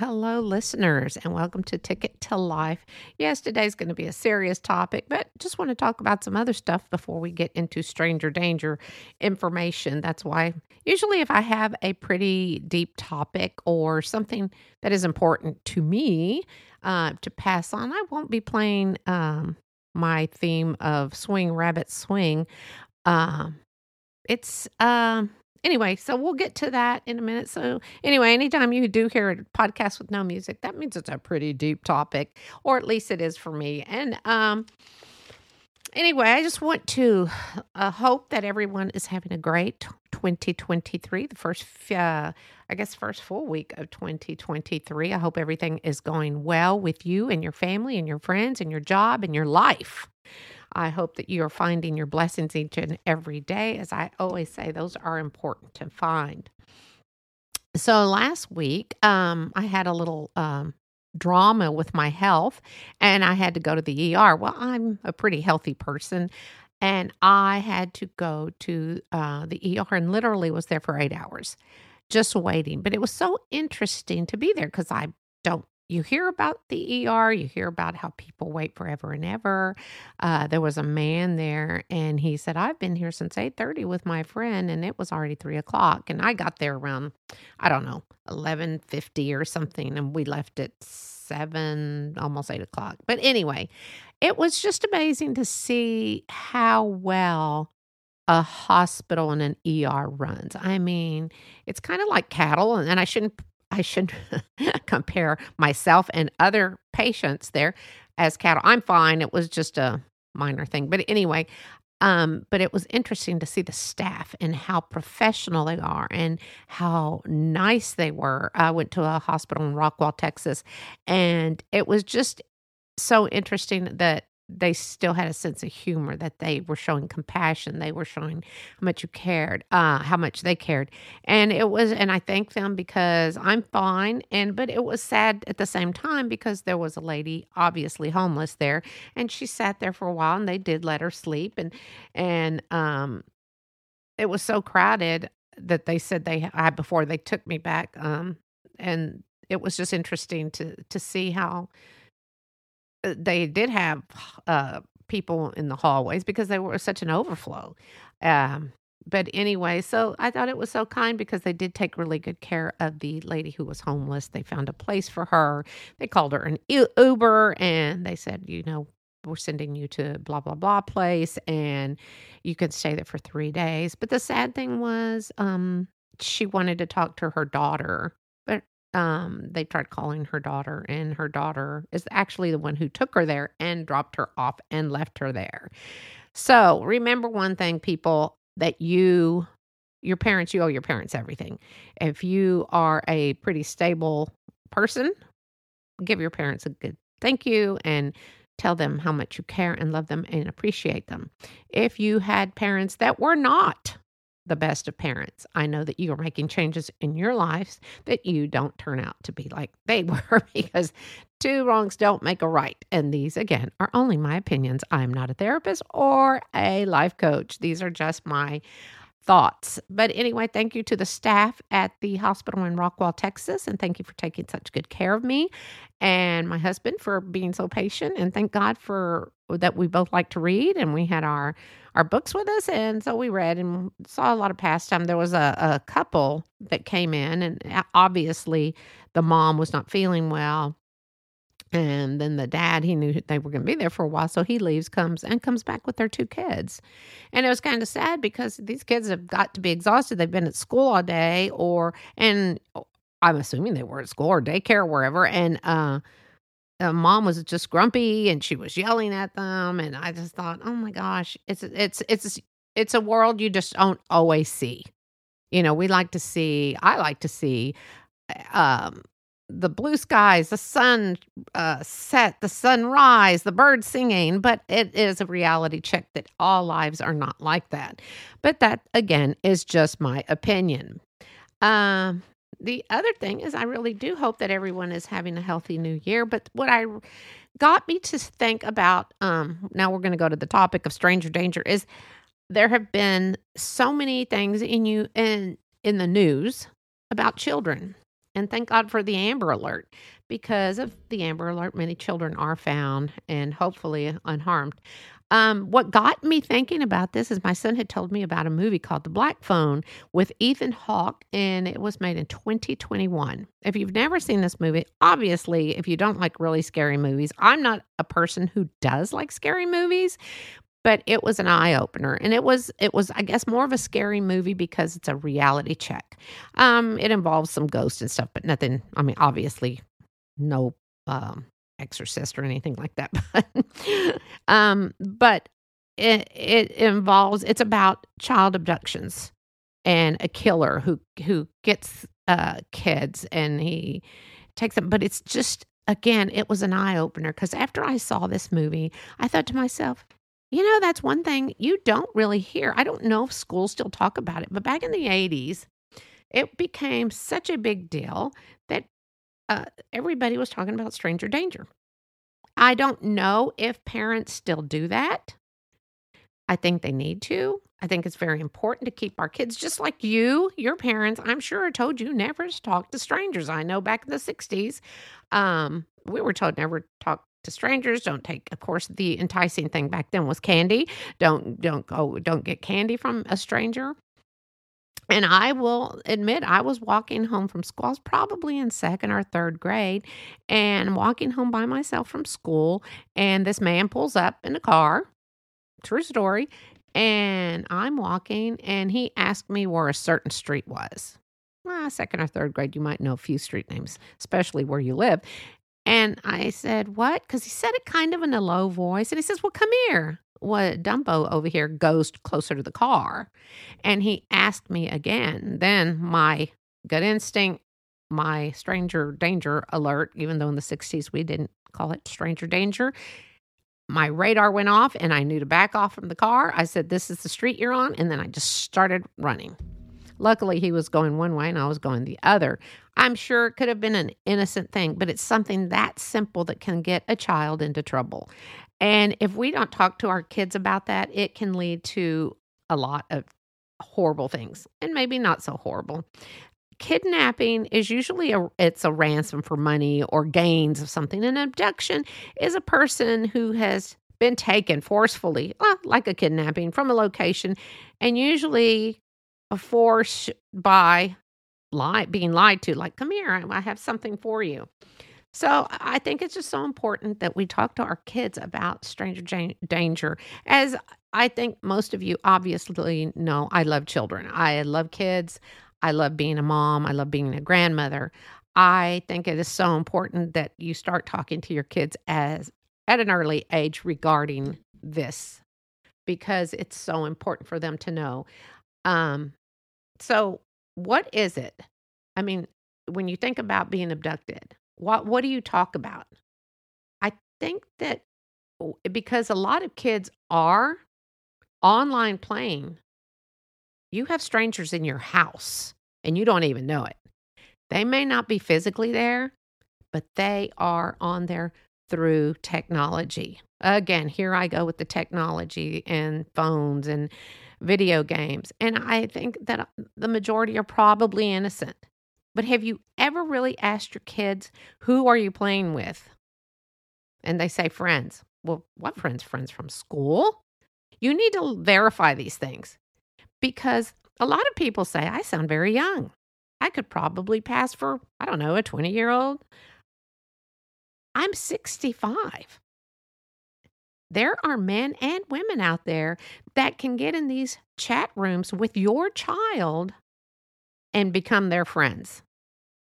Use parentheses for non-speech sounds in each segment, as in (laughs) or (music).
hello, listeners, and welcome to Ticket to Life. Yes, today's going to be a serious topic, but just want to talk about some other stuff before we get into stranger danger information. That's why, usually, if I have a pretty deep topic or something that is important to me uh, to pass on, I won't be playing um, my theme of Swing Rabbit Swing. Um, it's. Um, anyway, so we'll get to that in a minute. So, anyway, anytime you do hear a podcast with no music, that means it's a pretty deep topic, or at least it is for me. And um, anyway, I just want to uh, hope that everyone is having a great 2023, the first, uh, I guess, first full week of 2023. I hope everything is going well with you and your family and your friends and your job and your life. I hope that you are finding your blessings each and every day. As I always say, those are important to find. So last week, um, I had a little um, drama with my health and I had to go to the ER. Well, I'm a pretty healthy person and I had to go to uh, the ER and literally was there for eight hours just waiting. But it was so interesting to be there because I don't you hear about the ER, you hear about how people wait forever and ever. Uh, there was a man there, and he said, "I've been here since eight thirty with my friend, and it was already three o'clock, and I got there around, I don't know, eleven fifty or something, and we left at seven, almost eight o'clock. But anyway, it was just amazing to see how well." A hospital and an ER runs. I mean, it's kind of like cattle, and I shouldn't I should (laughs) compare myself and other patients there as cattle. I'm fine. It was just a minor thing. But anyway, um, but it was interesting to see the staff and how professional they are and how nice they were. I went to a hospital in Rockwall, Texas, and it was just so interesting that they still had a sense of humor that they were showing compassion they were showing how much you cared uh how much they cared. And it was and i thank them because i'm fine and but it was sad at the same time because there was a lady obviously homeless there and she sat there for a while and they did let her sleep and and um it was so crowded that they said they had before they took me back um and it was just interesting to to see how they did have uh, people in the hallways because they were such an overflow. Um, but anyway, so I thought it was so kind because they did take really good care of the lady who was homeless. They found a place for her. They called her an Uber and they said, you know, we're sending you to blah blah blah place and you can stay there for 3 days. But the sad thing was um she wanted to talk to her daughter um, they tried calling her daughter, and her daughter is actually the one who took her there and dropped her off and left her there. So remember one thing, people, that you, your parents, you owe your parents everything. If you are a pretty stable person, give your parents a good thank you and tell them how much you care and love them and appreciate them. If you had parents that were not the best of parents. I know that you are making changes in your lives that you don't turn out to be like they (laughs) were because two wrongs don't make a right. And these, again, are only my opinions. I'm not a therapist or a life coach. These are just my thoughts. But anyway, thank you to the staff at the hospital in Rockwall, Texas, and thank you for taking such good care of me and my husband for being so patient. And thank God for that we both like to read and we had our our books with us and so we read and saw a lot of pastime there was a, a couple that came in and obviously the mom was not feeling well and then the dad, he knew they were going to be there for a while. So he leaves, comes, and comes back with their two kids. And it was kind of sad because these kids have got to be exhausted. They've been at school all day, or, and I'm assuming they were at school or daycare or wherever. And, uh, mom was just grumpy and she was yelling at them and i just thought oh my gosh it's it's it's it's a world you just don't always see you know we like to see i like to see um the blue skies, the sun uh, set, the sunrise, the birds singing, but it is a reality check that all lives are not like that. But that, again, is just my opinion. Um, the other thing is, I really do hope that everyone is having a healthy new year. But what I got me to think about, um, now we're going to go to the topic of stranger danger, is there have been so many things in you in in the news about children And thank God for the Amber Alert. Because of the Amber Alert, many children are found and hopefully unharmed. Um, what got me thinking about this is my son had told me about a movie called The Black Phone with Ethan Hawke, and it was made in 2021. If you've never seen this movie, obviously, if you don't like really scary movies, I'm not a person who does like scary movies, but it was an eye opener and it was it was i guess more of a scary movie because it's a reality check. Um it involves some ghosts and stuff but nothing i mean obviously no um exorcist or anything like that (laughs) but um but it it involves it's about child abductions and a killer who who gets uh kids and he takes them but it's just again it was an eye opener because after i saw this movie i thought to myself you know, that's one thing you don't really hear. I don't know if schools still talk about it, but back in the 80s, it became such a big deal that uh, everybody was talking about stranger danger. I don't know if parents still do that. I think they need to. I think it's very important to keep our kids, just like you, your parents, I'm sure told you never to talk to strangers. I know back in the 60s, um, we were told never talk to strangers don't take of course the enticing thing back then was candy don't don't go don't get candy from a stranger and I will admit, I was walking home from school. I was probably in second or third grade and walking home by myself from school. And this man pulls up in a car. True story. And I'm walking, and he asked me where a certain street was. Second or third grade, you might know a few street names, especially where you live. And I said, What? Because he said it kind of in a low voice. And he says, Well, come here. What Dumbo over here goes closer to the car. And he asked me again. Then my gut instinct, my stranger danger alert, even though in the 60s we didn't call it stranger danger, my radar went off and I knew to back off from the car. I said, This is the street you're on. And then I just started running. Luckily, he was going one way and I was going the other. I'm sure it could have been an innocent thing, but it's something that simple that can get a child into trouble. And if we don't talk to our kids about that, it can lead to a lot of horrible things and maybe not so horrible kidnapping is usually a it's a ransom for money or gains of something an abduction is a person who has been taken forcefully well, like a kidnapping from a location and usually forced by lie, being lied to, like, come here, I have something for you. So I think it's just so important that we talk to our kids about stranger danger. As I think most of you obviously know, I love children. I love kids. I love being a mom. I love being a grandmother. I think it is so important that you start talking to your kids as at an early age regarding this because it's so important for them to know. Um, so, what is it? I mean, when you think about being abducted, what what do you talk about? I think that oh, because a lot of kids are online playing, you have strangers in your house and you don't even know it. They may not be physically there, but they are on there through technology. Again, here I go with the technology and phones and video games. And I think that uh, the majority are probably innocent. But have you ever really asked your kids, who are you playing with? And they say friends. Well, what friends? Friends from school? You need to verify these things because a lot of people say, I sound very young. I could probably pass for, I don't know, a 20 year old. I'm 65 there are men and women out there that can get in these chat rooms with your child and become their friends.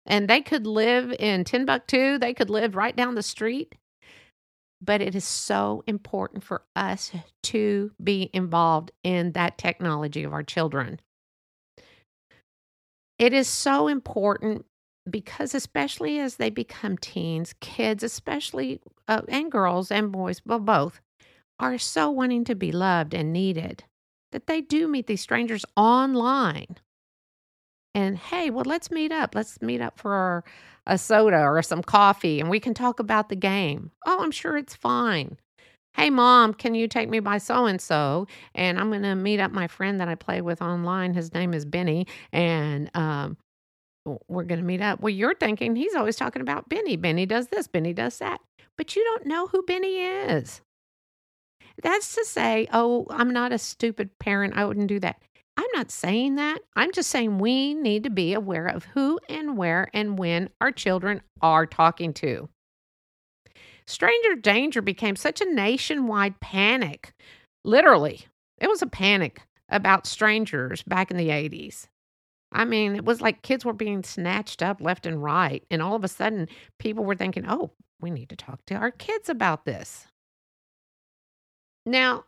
And they could live in Timbuktu, they could live right down the street. But it is so important for us to be involved in that technology of our children. It is so important because, especially as they become teens, kids, especially, uh, and girls and boys, well, both, are so wanting to be loved and needed that they do meet these strangers online. And hey, well, let's meet up. Let's meet up for a soda or some coffee and we can talk about the game. Oh, I'm sure it's fine. Hey, mom, can you take me by so and so? And I'm going to meet up my friend that I play with online. His name is Benny. And um, we're going to meet up. Well, you're thinking he's always talking about Benny. Benny does this, Benny does that. But you don't know who Benny is. That's to say, oh, I'm not a stupid parent. I wouldn't do that. I'm not saying that. I'm just saying we need to be aware of who and where and when our children are talking to. Stranger danger became such a nationwide panic. Literally, it was a panic about strangers back in the 80s. I mean, it was like kids were being snatched up left and right. And all of a sudden, people were thinking, oh, we need to talk to our kids about this. Now,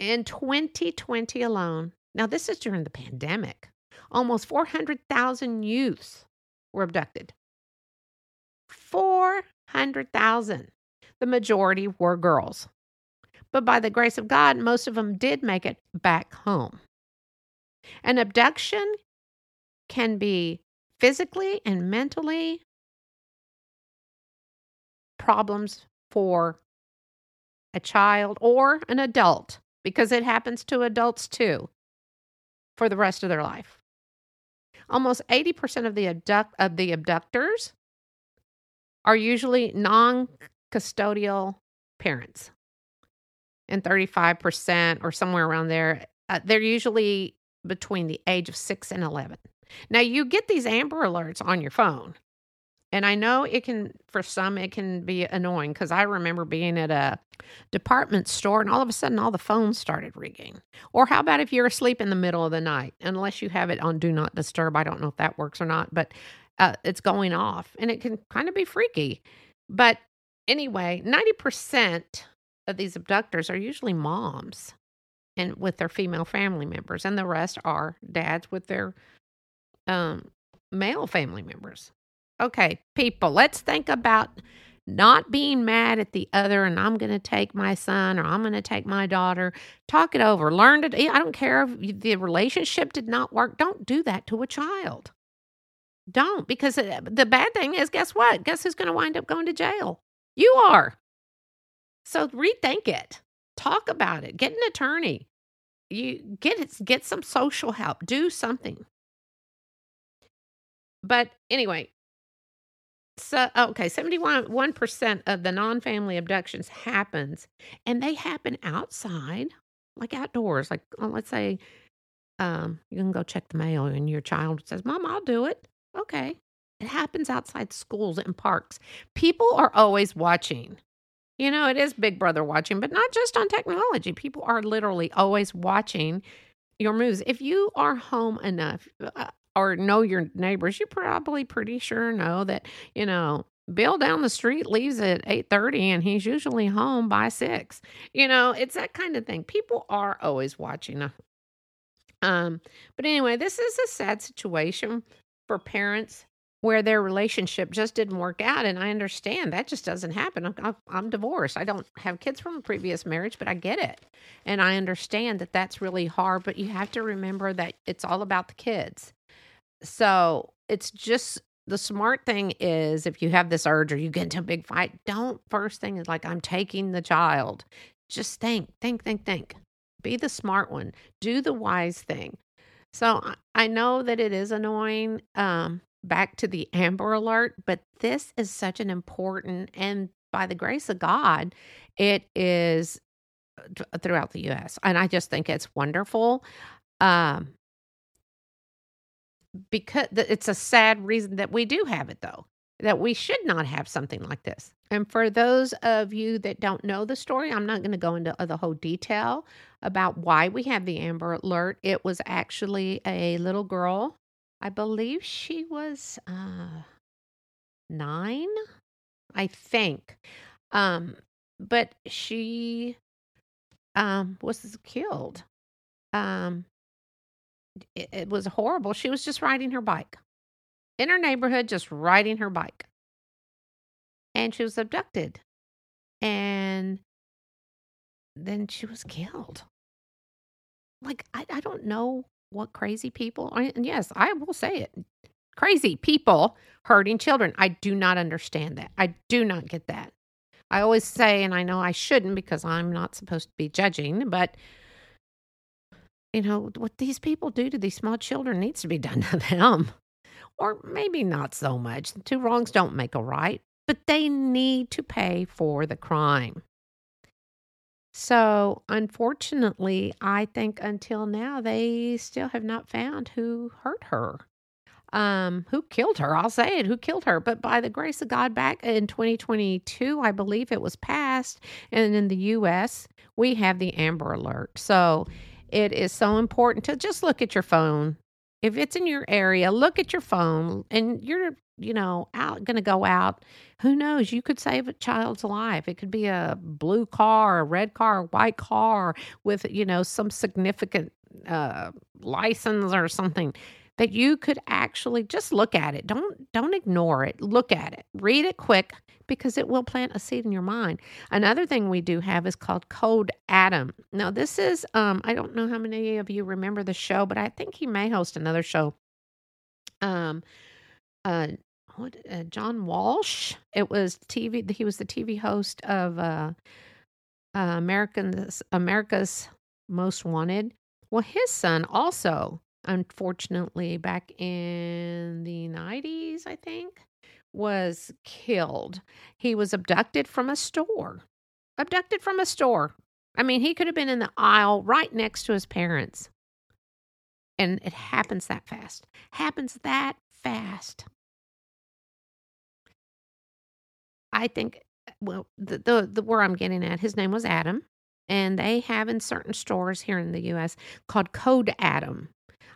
in 2020 alone, now this is during the pandemic, almost 400,000 youths were abducted. 400,000. The majority were girls. But by the grace of God, most of them did make it back home. An abduction can be physically and mentally problems for a child or an adult because it happens to adults too for the rest of their life. Almost 80% of the abduct of the abductors are usually non-custodial parents. And 35% or somewhere around there, uh, they're usually between the age of 6 and 11. Now, you get these Amber Alerts on your phone. And I know it can, for some, it can be annoying because I remember being at a department store and all of a sudden all the phones started ringing. Or how about if you're asleep in the middle of the night, unless you have it on Do Not Disturb? I don't know if that works or not, but uh, it's going off and it can kind of be freaky. But anyway, 90% of these abductors are usually moms and with their female family members, and the rest are dads with their um, male family members. Okay, people, let's think about not being mad at the other and I'm going to take my son or I'm going to take my daughter. Talk it over. Learn to, I don't care if the relationship did not work. Don't do that to a child. Don't, because uh, the bad thing is, guess what? Guess who's going to wind up going to jail? You are. So rethink it. Talk about it. Get an attorney. You get it, get some social help. Do something. But anyway, so okay, 71 percent of the non-family abductions happens and they happen outside, like outdoors. Like uh, let's say um, you can go check the mail and your child says, Mom, I'll do it. Okay. It happens outside schools and parks. People are always watching. You know, it is Big Brother watching, but not just on technology. People are literally always watching your moves. If you are home enough, uh, or know your neighbors, you probably pretty sure know that, you know, Bill down the street leaves at 8:30 and he's usually home by 6. You know, it's that kind of thing. People are always watching. Um, but anyway, this is a sad situation for parents where their relationship just didn't work out and I understand that just doesn't happen. I'm, I'm divorced. I don't have kids from a previous marriage, but I get it. And I understand that that's really hard, but you have to remember that it's all about the kids so it's just the smart thing is if you have this urge or you get into a big fight, don't first thing is like, I'm taking the child. Just think, think, think, think. Be the smart one. Do the wise thing. So I know that it is annoying. Um, back to the Amber Alert, but this is such an important and by the grace of God, it is uh, throughout the US. And I just think it's wonderful. Um, because it's a sad reason that we do have it though that we should not have something like this. And for those of you that don't know the story i'm not going to go into the whole detail about why we have the amber alert. It was actually a little girl. I believe she was uh nine i think. Um but she um was killed. Um it, it was horrible. She was just riding her bike in her neighborhood, just riding her bike. And she was abducted. And then she was killed. Like, I, I don't know what crazy people, and yes, I will say it crazy people hurting children. I do not understand that. I do not get that. I always say, and I know I shouldn't because I'm not supposed to be judging, but you know, what these people do to these small children needs to be done (laughs) to them. or maybe not so much. Two wrongs don't make a right, but they need to pay for the crime. So, unfortunately, I think until now they still have not found who hurt her. Um, who killed her? I'll say it, who killed her. But by the grace of God, back in 2022, I believe it was passed. And in the US, we have the Amber Alert. So it is so important to just look at your phone. If it's in your area, look at your phone and you're, you know, out going to go out. Who knows? You could save a child's life. It could be a blue car, a red car, a white car with, you know, some significant uh, license or something that you could actually just look at it. Don't don't ignore it. Look at it. Read it quick because it will plant a seed in your mind. Another thing we do have is called Code Adam. Now this is um I don't know how many of you remember the show, but I think he may host another show. Um uh what uh, John Walsh. It was TV he was the TV host of uh, uh Americans America's Most Wanted. Well, his son also unfortunately, back in the 90s, I think, was killed. He was abducted from a store. Abducted from a store. I mean, he could have been in the aisle right next to his parents. And it happens that fast. Happens that fast. I think, well, the, the, the where I'm getting at, his name was Adam. And they have in certain stores here in the US called Code Adam.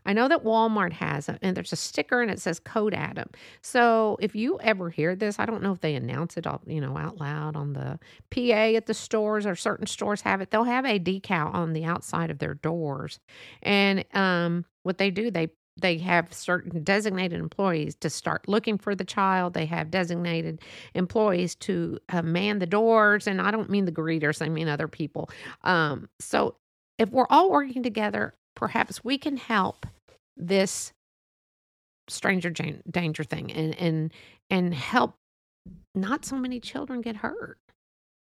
I know that Walmart has it, and there's a sticker and it says Code Adam. So if you ever hear this, I don't know if they announce it, all, you know, out loud on the PA at the stores or certain stores have it. They'll have a decal on the outside of their doors, and um, what they do, they they have certain designated employees to start looking for the child. They have designated employees to uh, man the doors, and I don't mean the greeters; I mean other people. Um, so if we're all working together, perhaps we can help this stranger danger thing and and and help not so many children get hurt.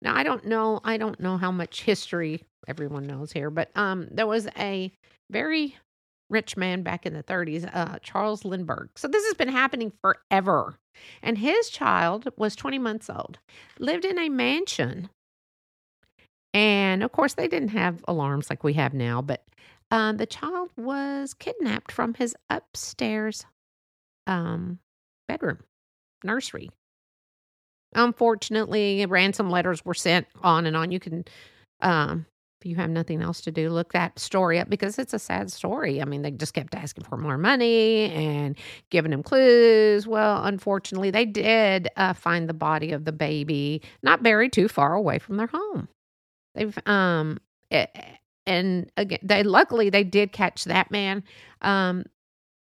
Now I don't know I don't know how much history everyone knows here, but um there was a very rich man back in the 30s, uh Charles Lindbergh. So this has been happening forever. And his child was 20 months old. Lived in a mansion. And of course they didn't have alarms like we have now, but uh, the child was kidnapped from his upstairs um, bedroom, nursery. Unfortunately, ransom letters were sent on and on. You can, um, if you have nothing else to do, look that story up because it's a sad story. I mean, they just kept asking for more money and giving him clues. Well, unfortunately, they did uh, find the body of the baby not buried too far away from their home. They've um, it, eh, and again, they luckily they did catch that man. Um,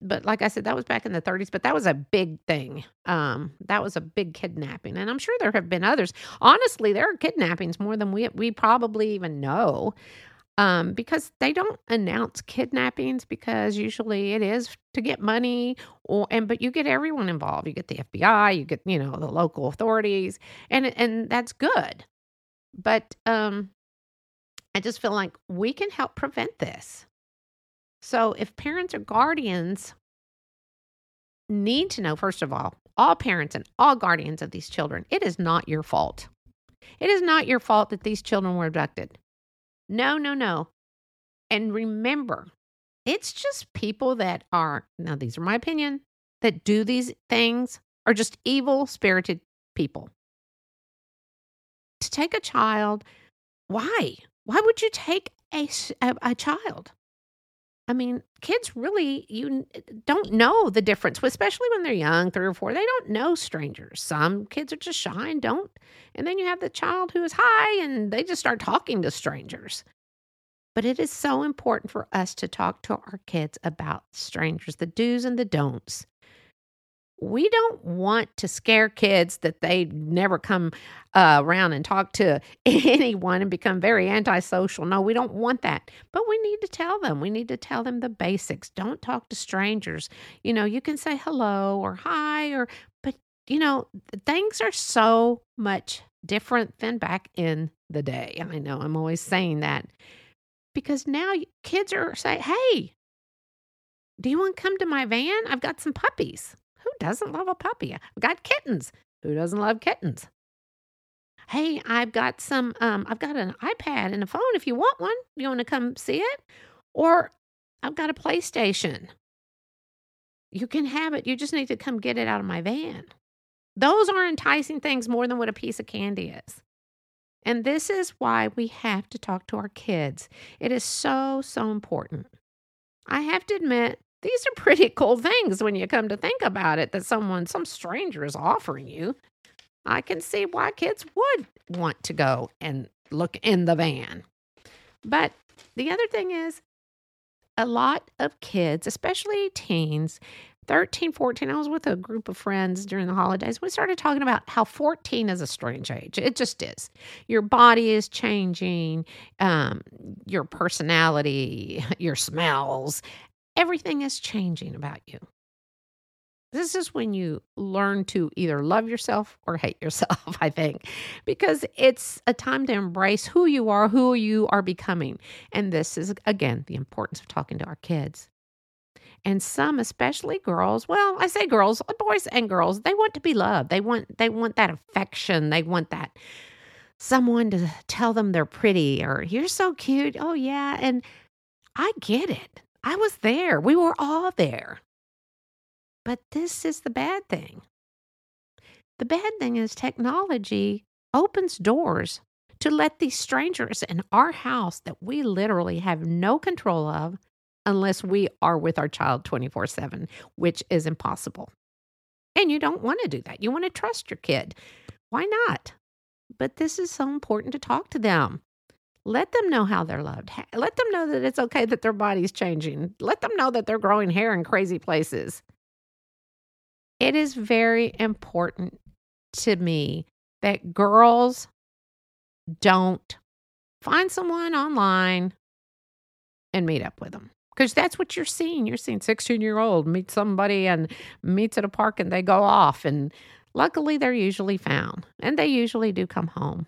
but like I said, that was back in the 30s, but that was a big thing. Um, that was a big kidnapping, and I'm sure there have been others. Honestly, there are kidnappings more than we we probably even know. Um, because they don't announce kidnappings because usually it is to get money or and but you get everyone involved. You get the FBI, you get you know the local authorities, and and that's good. But um, I just feel like we can help prevent this. So, if parents or guardians need to know, first of all, all parents and all guardians of these children, it is not your fault. It is not your fault that these children were abducted. No, no, no. And remember, it's just people that are, now, these are my opinion, that do these things are just evil spirited people. To take a child, why? Why would you take a, a, a child? I mean, kids really you eh, don't know the difference, especially when they're young, three or four. They don't know strangers. Some kids are just shy and don't. And then you have the child who is high and they just start talking to strangers. But it is so important for us to talk to our kids about strangers, the do's and the don'ts we don't want to scare kids that they never come uh, around and talk to (laughs) anyone and become very antisocial. No, we don't want that. But we need to tell them. We need to tell them the basics. Don't talk to strangers. You know, you can say hello or hi or, but, you know, things are so much different than back in the day. And I know I'm always saying that because now kids are saying, hey, do you want to come to my van? I've got some puppies doesn't love a puppy? I've got kittens. Who doesn't love kittens? Hey, I've got some, um, I've got an iPad and a phone if you want one. You want to come see it? Or I've got a PlayStation. You can have it. You just need to come get it out of my van. Those are enticing things more than what a piece of candy is. And this is why we have to talk to our kids. It is so, so important. I have to admit, these are pretty (laughs) cool things when you come to think about it that someone, some stranger is offering you. I can see why kids would want to go and look in the van. But the other thing is, a lot of kids, especially teens, 13, 14, I was with a group of friends during the holidays. We started talking about how 14 is a strange age. It just is. Your body is changing, um, your personality, (laughs) your smells, everything is changing about you. This is when you learn to either love yourself or hate yourself, (laughs) I think, because it's a time to embrace who you are, who you are becoming. And this is, again, the importance of talking to our kids. And some, especially girls, well, I say girls, uh, boys and girls, they want to be loved. They want they want that affection. They want that someone to tell them they're pretty or you're so cute. Oh yeah, and I get it. I was there. We were all there. But this is the bad thing. The bad thing is technology opens doors to let these strangers in our house that we literally have no control of unless we are with our child 24 7, which is impossible. And you don't want to do that. You want to trust your kid. Why not? But this is so important to talk to them. Let them know how they're loved. Let them know that it's okay that their body's changing. Let them know that they're growing hair in crazy places. It is very important to me that girls don't find someone online and meet up with them because that's what you're seeing. You're seeing 16 year old meet somebody and meets at a park and they go off. And luckily, they're usually found and they usually do come home.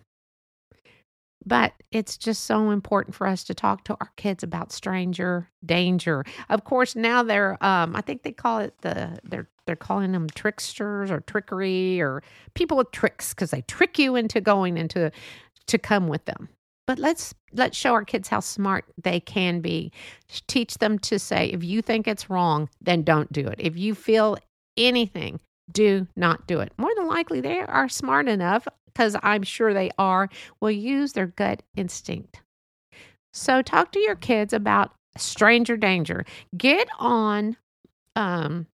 But it's just so important for us to talk to our kids about stranger danger. Of course, now they're um, I think they call it the they're they're calling them tricksters or trickery or people with tricks because they trick you into going into to come with them. But let's let's show our kids how smart they can be. Teach them to say if you think it's wrong, then don't do it. If you feel anything, do not do it. More than likely, they are smart enough because I'm sure they are, will use their gut instinct. So, talk to your kids about stranger danger. Get on um,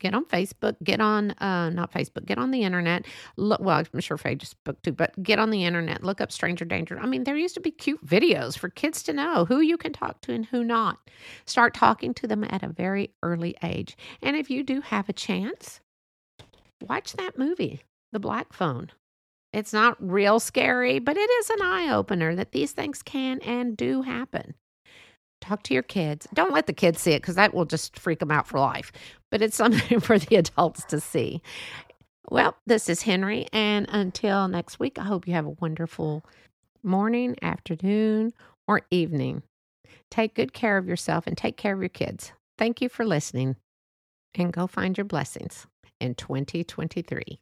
get on Facebook, get on uh, not Facebook, get on the internet. Look, well, I'm sure Facebook too, but get on the internet. Look up stranger danger. I mean, there used to be cute videos for kids to know who you can talk to and who not. Start talking to them at a very early age, and if you do have a chance, watch that movie, The Black Phone. It's not real scary, but it is an eye opener that these things can and do happen. Talk to your kids. Don't let the kids see it because that will just freak them out for life. But it's (laughs) something for the adults to see. Well, this is Henry. And until next week, I hope you have a wonderful morning, afternoon, or evening. Take good care of yourself and take care of your kids. Thank you for listening. And go find your blessings in 2023.